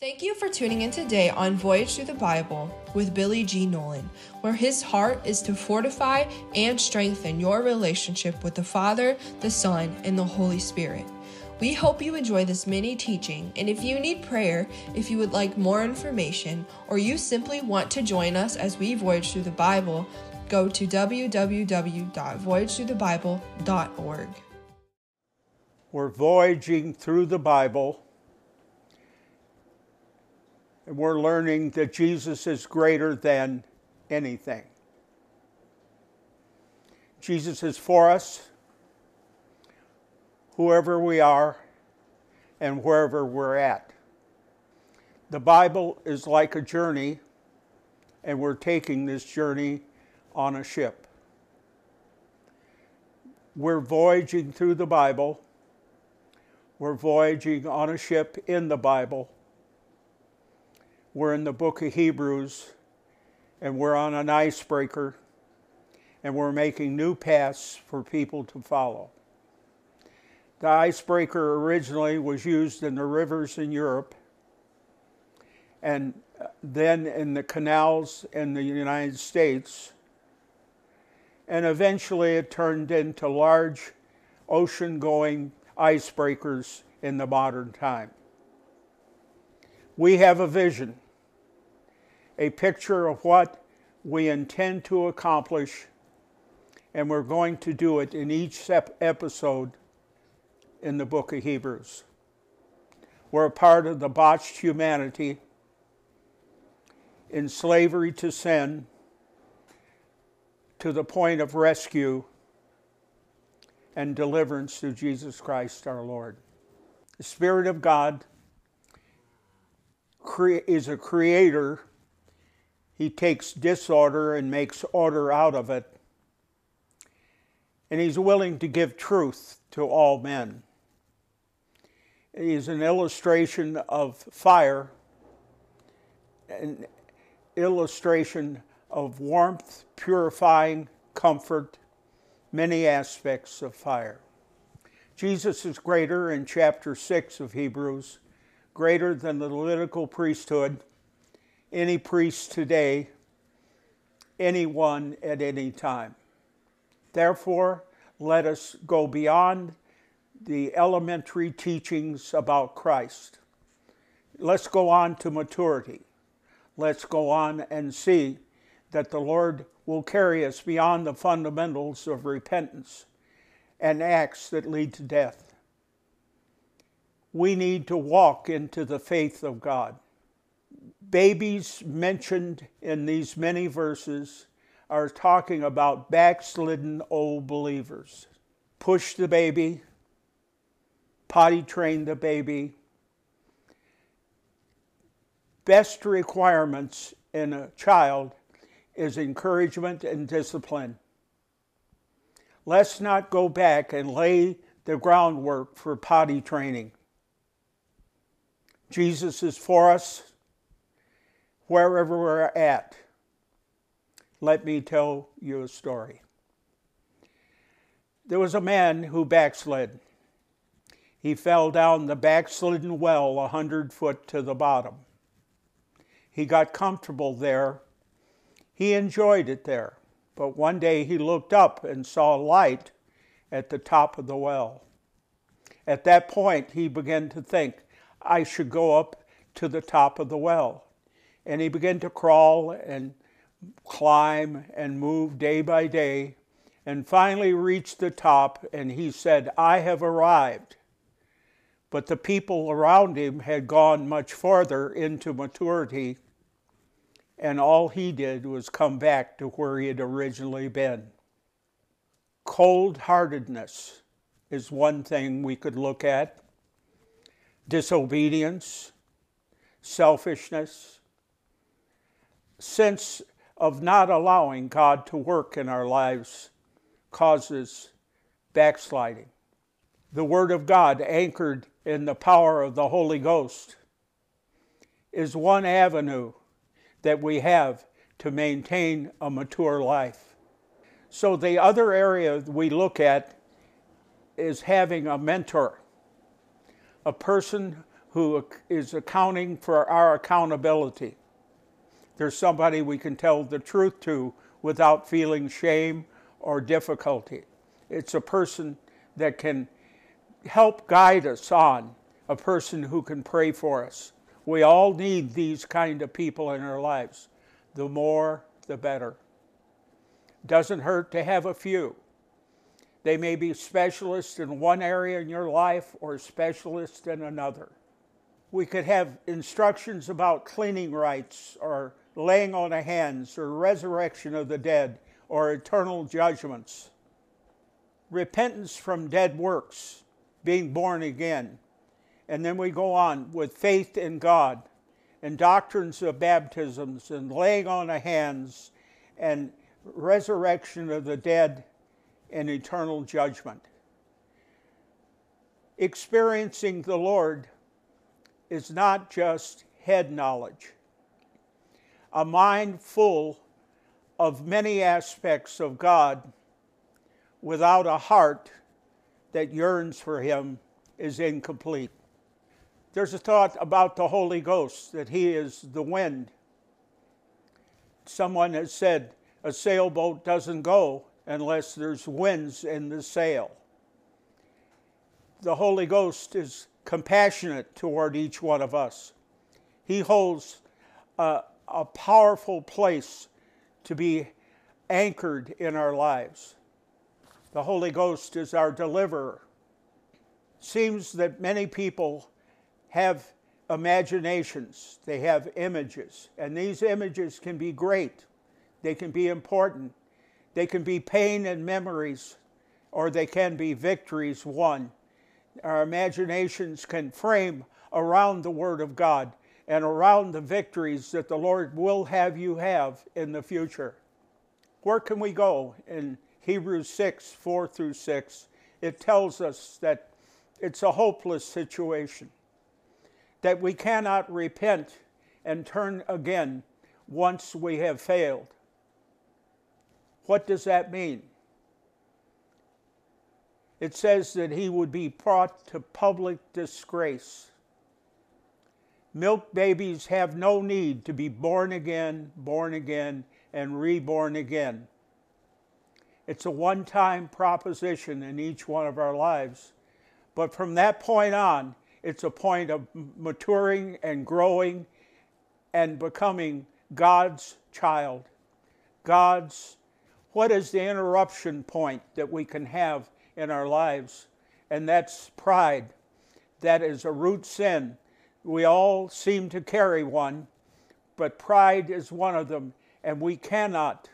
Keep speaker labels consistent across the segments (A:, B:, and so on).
A: Thank you for tuning in today on Voyage Through the Bible with Billy G. Nolan, where his heart is to fortify and strengthen your relationship with the Father, the Son, and the Holy Spirit. We hope you enjoy this mini teaching, and if you need prayer, if you would like more information, or you simply want to join us as we voyage through the Bible, go to www.voyagethroughthebible.org.
B: We're voyaging through the Bible and we're learning that Jesus is greater than anything. Jesus is for us, whoever we are, and wherever we're at. The Bible is like a journey, and we're taking this journey on a ship. We're voyaging through the Bible. We're voyaging on a ship in the Bible we're in the book of Hebrews and we're on an icebreaker and we're making new paths for people to follow. The icebreaker originally was used in the rivers in Europe and then in the canals in the United States. And eventually it turned into large ocean going icebreakers in the modern time we have a vision, a picture of what we intend to accomplish, and we're going to do it in each episode in the book of Hebrews. We're a part of the botched humanity in slavery to sin to the point of rescue and deliverance through Jesus Christ our Lord. The Spirit of God is a creator. He takes disorder and makes order out of it. And he's willing to give truth to all men. He's an illustration of fire, an illustration of warmth, purifying, comfort, many aspects of fire. Jesus is greater in chapter 6 of Hebrews greater than the Levitical priesthood, any priest today, anyone at any time. Therefore, let us go beyond the elementary teachings about Christ. Let's go on to maturity. Let's go on and see that the Lord will carry us beyond the fundamentals of repentance and acts that lead to death we need to walk into the faith of God. Babies mentioned in these many verses are talking about backslidden old believers. Push the baby, potty train the baby. Best requirements in a child is encouragement and discipline. Let's not go back and lay the groundwork for potty training. Jesus is for us wherever we're at. Let me tell you a story. There was a man who backslid. He fell down the backslidden well a hundred foot to the bottom. He got comfortable there. He enjoyed it there. But one day he looked up and saw light at the top of the well. At that point, he began to think, I should go up to the top of the well. And he began to crawl and climb and move day by day and finally reached the top and he said, I have arrived. But the people around him had gone much farther into maturity, and all he did was come back to where he had originally been. Cold heartedness is one thing we could look at disobedience, selfishness, sense of not allowing God to work in our lives causes backsliding. The Word of God, anchored in the power of the Holy Ghost, is one avenue that we have to maintain a mature life. So, the other area we look at is having a mentor a person who is accounting for our accountability. There's somebody we can tell the truth to without feeling shame or difficulty. It's a person that can help guide us on, a person who can pray for us. We all need these kind of people in our lives. The more, the better. Doesn't hurt to have a few. They may be specialists in one area in your life or specialists in another. We could have instructions about cleaning rites or laying on of hands or resurrection of the dead or eternal judgments. Repentance from dead works, being born again. And then we go on with faith in God and doctrines of baptisms and laying on of hands and resurrection of the dead and eternal judgment. Experiencing the Lord is not just head knowledge. A mind full of many aspects of God without a heart that yearns for Him is incomplete. There's a thought about the Holy Ghost that He is the wind. Someone has said a sailboat doesn't go unless there's winds in the sail. The Holy Ghost is compassionate toward each one of us. He holds a, a powerful place to be anchored in our lives. The Holy Ghost is our deliverer. Seems that many people have imaginations, they have images, and these images can be great, they can be important, they can be pain and memories, or they can be victories won. Our imaginations can frame around the Word of God and around the victories that the Lord will have you have in the future. Where can we go? In Hebrews 6 4 through 6, it tells us that it's a hopeless situation, that we cannot repent and turn again once we have failed. What does that mean? It says that he would be brought to public disgrace. Milk babies have no need to be born again, born again, and reborn again. It's a one time proposition in each one of our lives. But from that point on, it's a point of maturing and growing and becoming God's child, God's what is the interruption point that we can have in our lives? And that's pride. That is a root sin. We all seem to carry one, but pride is one of them, and we cannot,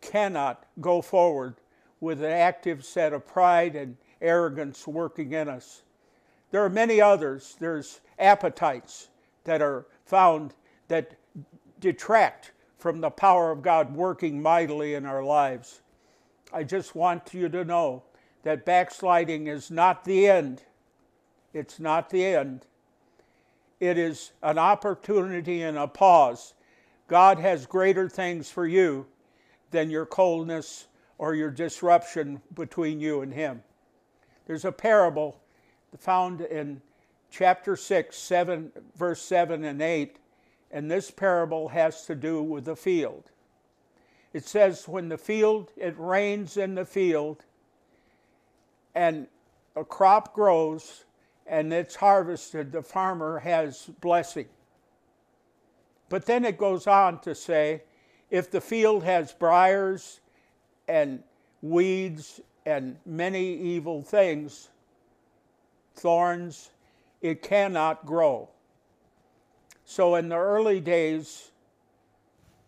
B: cannot go forward with an active set of pride and arrogance working in us. There are many others. There's appetites that are found that detract from the power of God working mightily in our lives. I just want you to know that backsliding is not the end. It's not the end. It is an opportunity and a pause. God has greater things for you than your coldness or your disruption between you and Him. There's a parable found in chapter 6, 7, verse 7 and 8 and this parable has to do with the field. It says, when the field, it rains in the field, and a crop grows and it's harvested, the farmer has blessing. But then it goes on to say, if the field has briars and weeds and many evil things, thorns, it cannot grow. So, in the early days,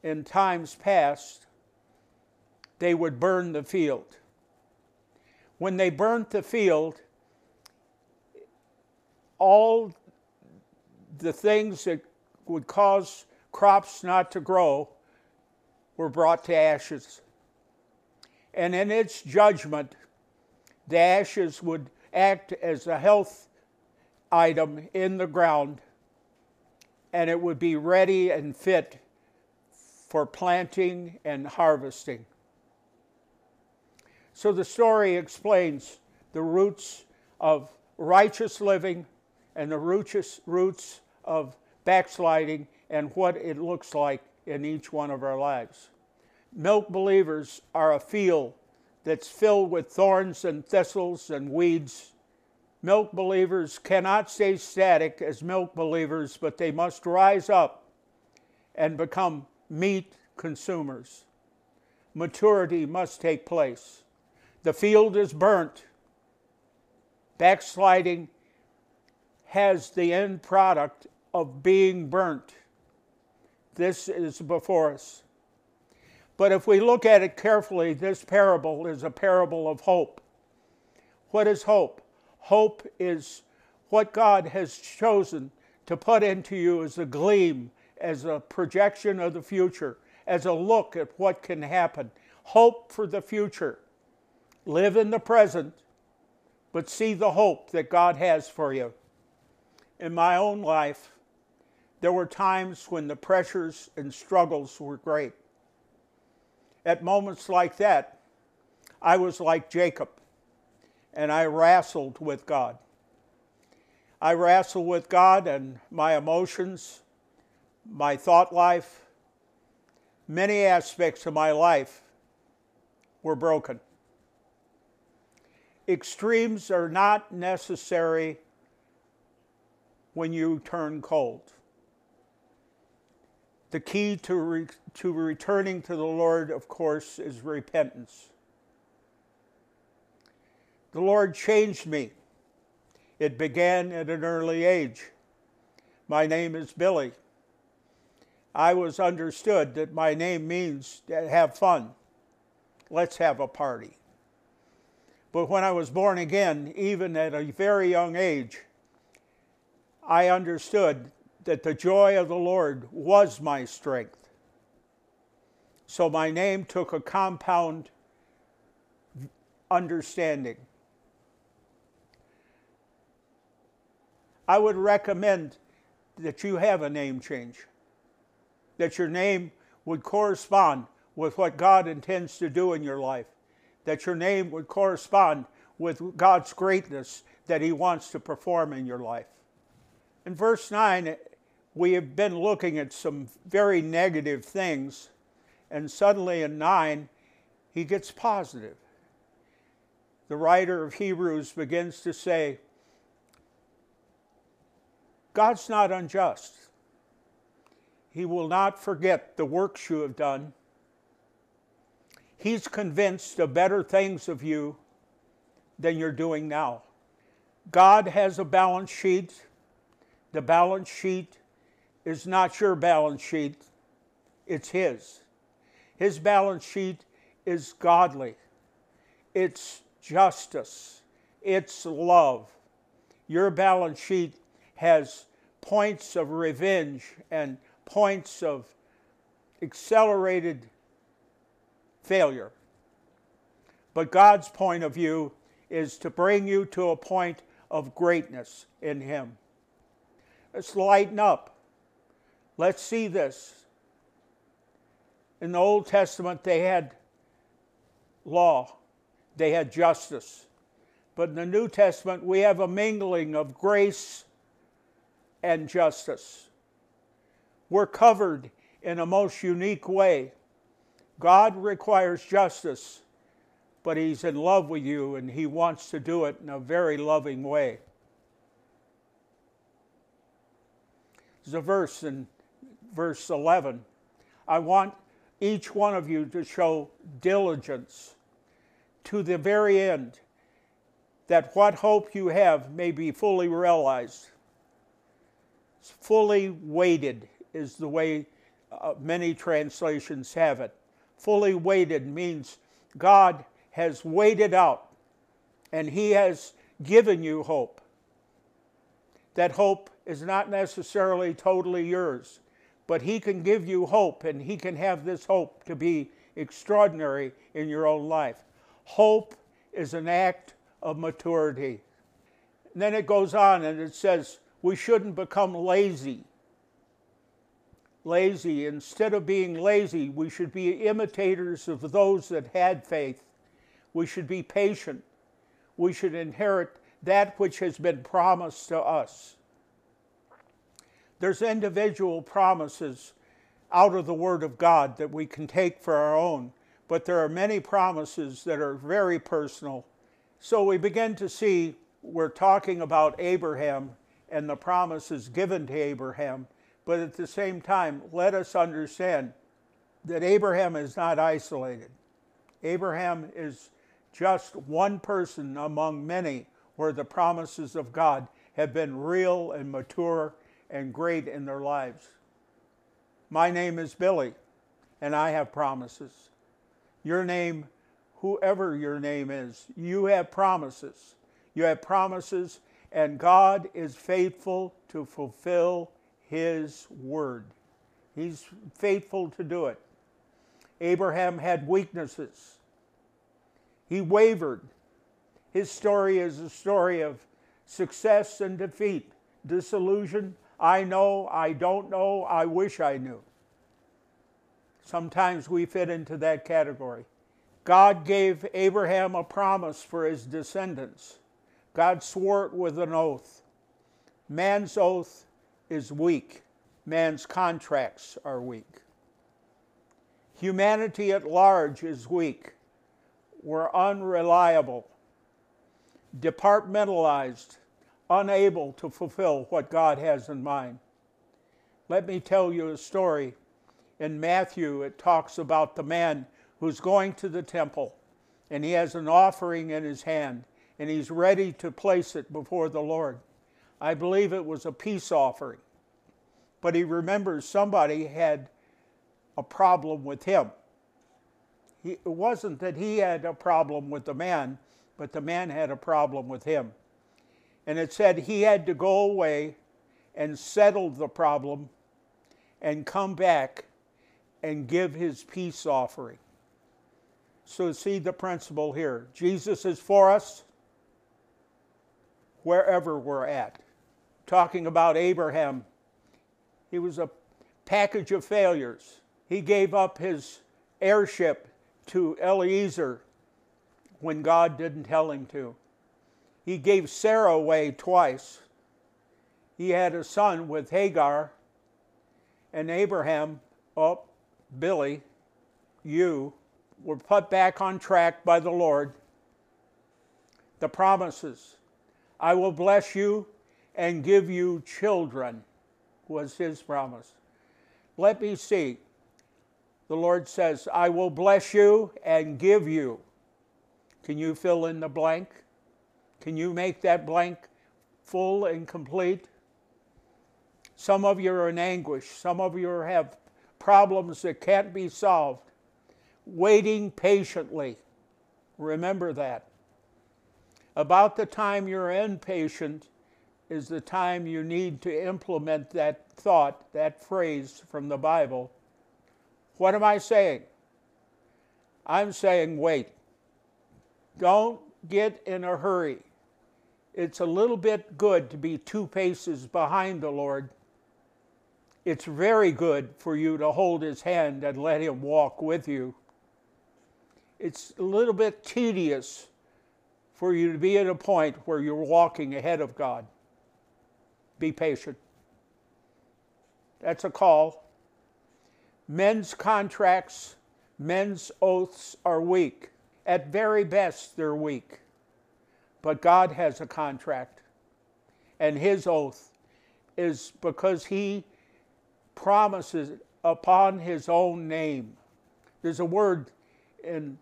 B: in times past, they would burn the field. When they burnt the field, all the things that would cause crops not to grow were brought to ashes. And in its judgment, the ashes would act as a health item in the ground and it would be ready and fit for planting and harvesting. So the story explains the roots of righteous living and the roots, of backsliding and what it looks like in each one of our lives. Milk believers are a field that's filled with thorns and thistles and weeds. Milk believers cannot stay static as milk believers, but they must rise up and become meat consumers. Maturity must take place. The field is burnt. Backsliding has the end product of being burnt. This is before us. But if we look at it carefully, this parable is a parable of hope. What is hope? Hope is what God has chosen to put into you as a gleam, as a projection of the future, as a look at what can happen. Hope for the future. Live in the present, but see the hope that God has for you. In my own life, there were times when the pressures and struggles were great. At moments like that, I was like Jacob and I wrestled with God. I wrestled with God and my emotions, my thought life, many aspects of my life were broken. Extremes are not necessary when you turn cold the key to, re- to returning to the Lord, of course, is repentance. The Lord changed me. It began at an early age. My name is Billy. I was understood that my name means have fun. Let's have a party. But when I was born again, even at a very young age, I understood that the joy of the Lord was my strength. So my name took a compound understanding. I would recommend that you have a name change, that your name would correspond with what God intends to do in your life, that your name would correspond with God's greatness that He wants to perform in your life. In verse 9, we have been looking at some very negative things, and suddenly in 9, he gets positive. The writer of Hebrews begins to say, God's not unjust. He will not forget the works you have done. He's convinced of better things of you than you're doing now. God has a balance sheet. The balance sheet is not your balance sheet, it's His. His balance sheet is godly, it's justice, it's love. Your balance sheet has points of revenge and points of accelerated failure. But God's point of view is to bring you to a point of greatness in Him. Let's lighten up. Let's see this. In the Old Testament, they had law, they had justice. But in the New Testament, we have a mingling of grace and justice. We're covered in a most unique way. God requires justice, but He's in love with you and He wants to do it in a very loving way. There's a verse in verse 11. I want each one of you to show diligence to the very end, that what hope you have may be fully realized. Fully weighted is the way uh, many translations have it. Fully weighted means God has weighed out and He has given you hope. That hope is not necessarily totally yours but He can give you hope, and He can have this hope to be extraordinary in your own life. Hope is an act of maturity. And then it goes on and it says, we shouldn't become lazy. Lazy. Instead of being lazy, we should be imitators of those that had faith. We should be patient. We should inherit that which has been promised to us. There's individual promises out of the Word of God that we can take for our own, but there are many promises that are very personal. So we begin to see we're talking about Abraham and the promises given to Abraham, but at the same time, let us understand that Abraham is not isolated. Abraham is just one person among many where the promises of God have been real and mature and great in their lives. My name is Billy, and I have promises. Your name, whoever your name is, you have promises. You have promises, and God is faithful to fulfill His word. He's faithful to do it. Abraham had weaknesses. He wavered. His story is a story of success and defeat, disillusion. I know, I don't know, I wish I knew. Sometimes we fit into that category. God gave Abraham a promise for his descendants. God swore it with an oath. Man's oath is weak, man's contracts are weak. Humanity at large is weak. We're unreliable, departmentalized, unable to fulfill what God has in mind. Let me tell you a story. In Matthew, it talks about the man who's going to the temple and he has an offering in his hand and he's ready to place it before the Lord. I believe it was a peace offering. But he remembers somebody had a problem with him. He, it wasn't that he had a problem with the man, but the man had a problem with him. And it said he had to go away and settle the problem and come back and give his peace offering. So, see the principle here Jesus is for us wherever we're at. Talking about Abraham, he was a package of failures. He gave up his heirship to Eliezer when God didn't tell him to. He gave Sarah away twice. He had a son with Hagar, and Abraham, oh, Billy, you were put back on track by the Lord. The promises I will bless you and give you children, was his promise. Let me see. The Lord says, I will bless you and give you. Can you fill in the blank? Can you make that blank full and complete? Some of you are in anguish. Some of you have problems that can't be solved. Waiting patiently. Remember that. About the time you're impatient is the time you need to implement that thought, that phrase from the Bible. What am I saying? I'm saying wait. Don't get in a hurry. It's a little bit good to be two paces behind the Lord. It's very good for you to hold his hand and let him walk with you. It's a little bit tedious for you to be at a point where you're walking ahead of God. Be patient. That's a call. Men's contracts, men's oaths are weak. At very best, they're weak. But God has a contract. And his oath is because he promises upon his own name. There's a word in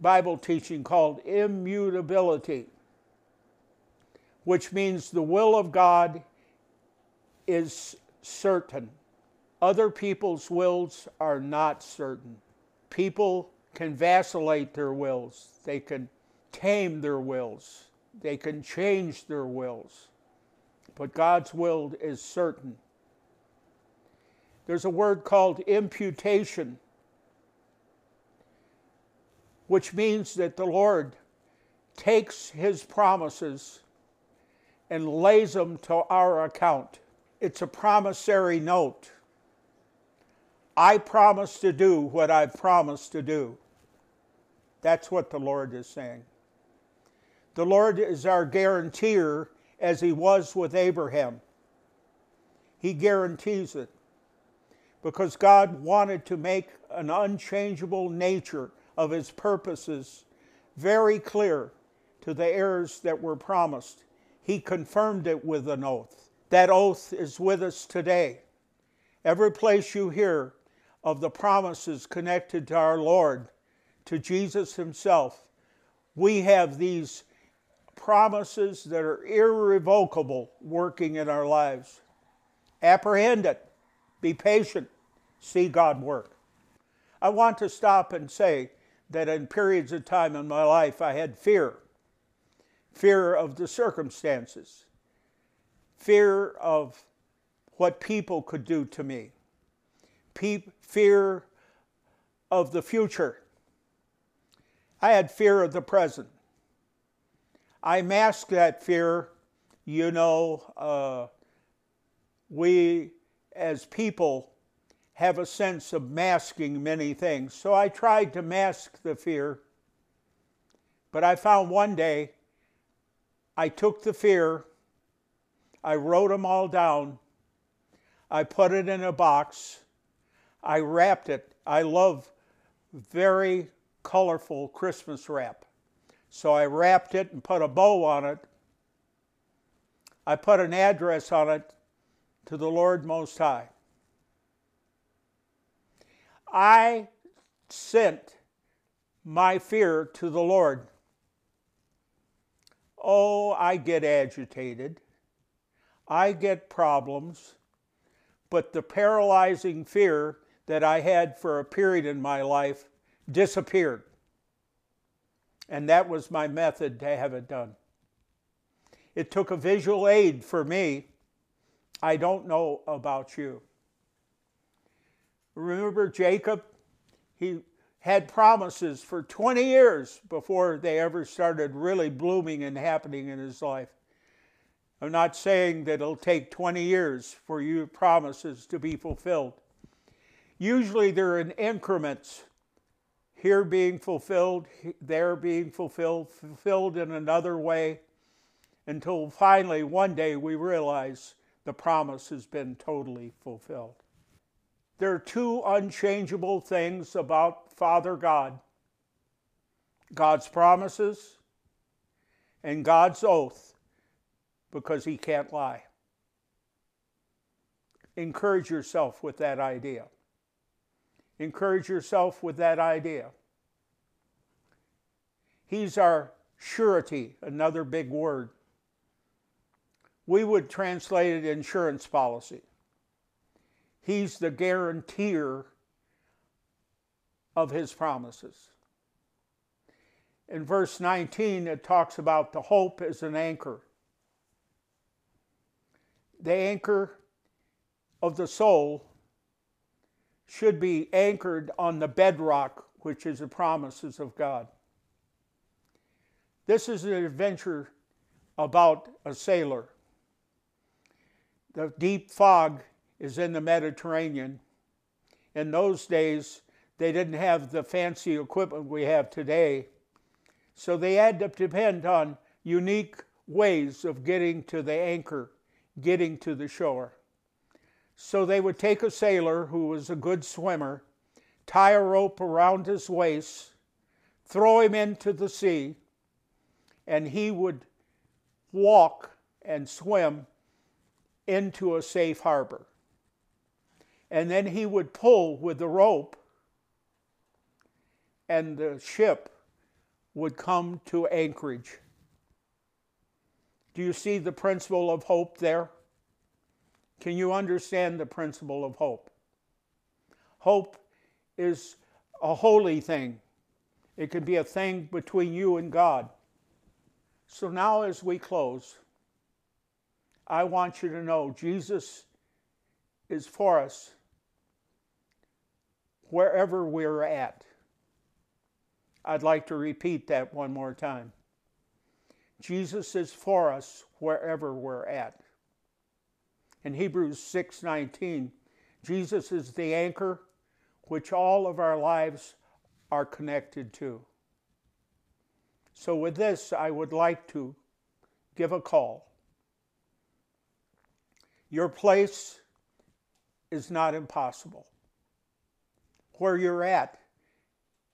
B: Bible teaching called immutability, which means the will of God is certain. Other people's wills are not certain. People can vacillate their wills, they can tame their wills, they can change their wills. But God's will is certain. There's a word called imputation which means that the Lord takes his promises and lays them to our account. It's a promissory note. I promise to do what I've promised to do. That's what the Lord is saying. The Lord is our guarantor as he was with Abraham. He guarantees it because God wanted to make an unchangeable nature of His purposes very clear to the heirs that were promised. He confirmed it with an oath. That oath is with us today. Every place you hear of the promises connected to our Lord, to Jesus Himself, we have these promises that are irrevocable working in our lives. Apprehend it, be patient, see God work. I want to stop and say that in periods of time in my life I had fear fear of the circumstances, fear of what people could do to me, fear of the future. I had fear of the present. I masked that fear. You know, uh, we as people have a sense of masking many things. So I tried to mask the fear. But I found one day I took the fear, I wrote them all down, I put it in a box, I wrapped it. I love very colorful Christmas wrap. So I wrapped it and put a bow on it. I put an address on it to the Lord Most High. I sent my fear to the Lord. Oh, I get agitated. I get problems. But the paralyzing fear that I had for a period in my life disappeared. And that was my method to have it done. It took a visual aid for me. I don't know about you. Remember Jacob? He had promises for 20 years before they ever started really blooming and happening in his life. I'm not saying that it'll take 20 years for your promises to be fulfilled. Usually they're in increments here being fulfilled, there being fulfilled, fulfilled in another way, until finally one day we realize the promise has been totally fulfilled. There are two unchangeable things about Father God God's promises and God's oath, because He can't lie. Encourage yourself with that idea. Encourage yourself with that idea. He's our surety, another big word. We would translate it insurance policy. He's the guarantor of his promises. In verse 19, it talks about the hope as an anchor. The anchor of the soul should be anchored on the bedrock, which is the promises of God. This is an adventure about a sailor. The deep fog is in the Mediterranean. In those days, they didn't have the fancy equipment we have today. So they had to depend on unique ways of getting to the anchor, getting to the shore. So they would take a sailor who was a good swimmer, tie a rope around his waist, throw him into the sea, and he would walk and swim into a safe harbor. And then he would pull with the rope, and the ship would come to anchorage. Do you see the principle of hope there? Can you understand the principle of hope? Hope is a holy thing, it can be a thing between you and God. So now, as we close, I want you to know Jesus is for us wherever we're at. I'd like to repeat that one more time. Jesus is for us wherever we're at. In Hebrews 6:19, Jesus is the anchor which all of our lives are connected to. So with this, I would like to give a call. Your place is not impossible. Where you're at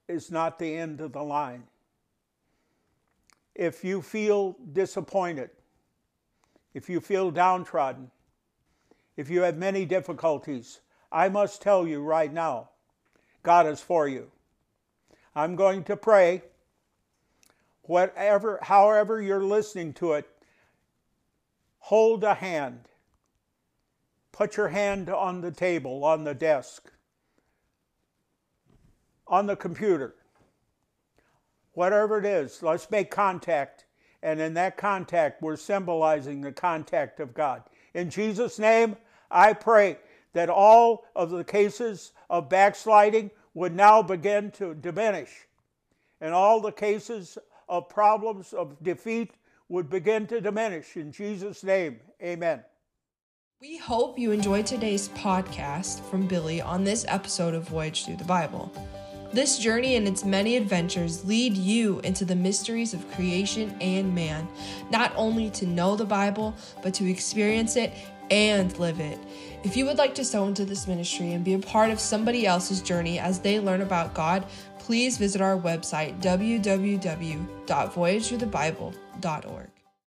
B: is not the end of the line. If you feel disappointed, if you feel downtrodden, if you have many difficulties, I must tell you right now, God is for you. I'm going to pray. Whatever, however you're listening to it, hold a hand. Put your hand on the table, on the desk, on the computer. Whatever it is, let's make contact. And in that contact, we're symbolizing the contact of God. In Jesus' name, I pray that all of the cases of backsliding would now begin to diminish, and all the cases of problems of defeat would begin to diminish. In Jesus' name, amen.
A: We hope you enjoyed today's podcast from Billy on this episode of Voyage Through the Bible. This journey and its many adventures lead you into the mysteries of creation and man, not only to know the Bible, but to experience it and live it. If you would like to sow into this ministry and be a part of somebody else's journey as they learn about God, please visit our website, www.voyagethroughthebible.org.